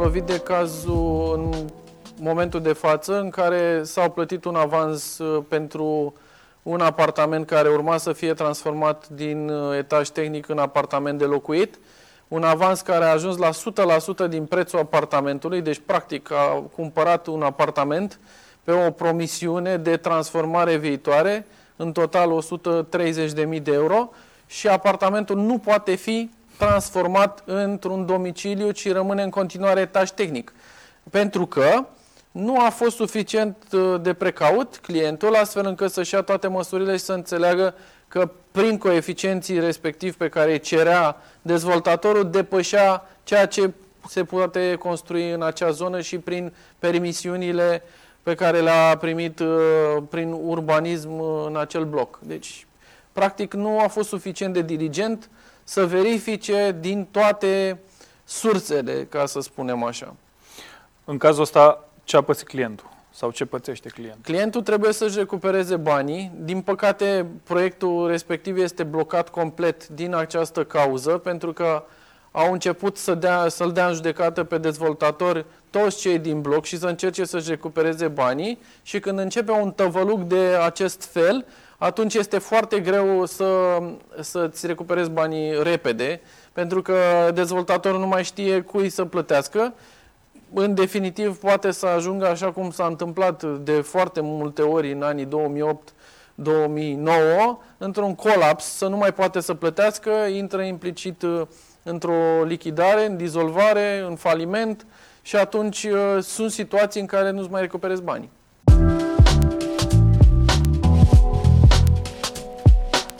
lovit de cazul în momentul de față în care s-au plătit un avans uh, pentru un apartament care urma să fie transformat din uh, etaj tehnic în apartament de locuit, un avans care a ajuns la 100% din prețul apartamentului, deci practic a cumpărat un apartament pe o promisiune de transformare viitoare, în total 130.000 de euro și apartamentul nu poate fi transformat într-un domiciliu, ci rămâne în continuare etaj tehnic. Pentru că nu a fost suficient uh, de precaut clientul, astfel încât să-și ia toate măsurile și să înțeleagă că prin coeficienții respectiv pe care îi cerea dezvoltatorul, depășea ceea ce se poate construi în acea zonă și prin permisiunile pe care le-a primit uh, prin urbanism uh, în acel bloc. Deci, practic, nu a fost suficient de diligent să verifice din toate sursele, ca să spunem așa. În cazul ăsta, ce a pățit clientul? Sau ce pățește clientul? Clientul trebuie să-și recupereze banii. Din păcate, proiectul respectiv este blocat complet din această cauză, pentru că au început să dea, să-l dea în judecată pe dezvoltator toți cei din bloc și să încerce să-și recupereze banii și când începe un tăvăluc de acest fel, atunci este foarte greu să, să-ți recuperezi banii repede, pentru că dezvoltatorul nu mai știe cui să plătească. În definitiv, poate să ajungă așa cum s-a întâmplat de foarte multe ori în anii 2008 2009, într-un colaps, să nu mai poate să plătească, intră implicit uh, într-o lichidare, în dizolvare, în faliment și atunci uh, sunt situații în care nu-ți mai recuperezi banii.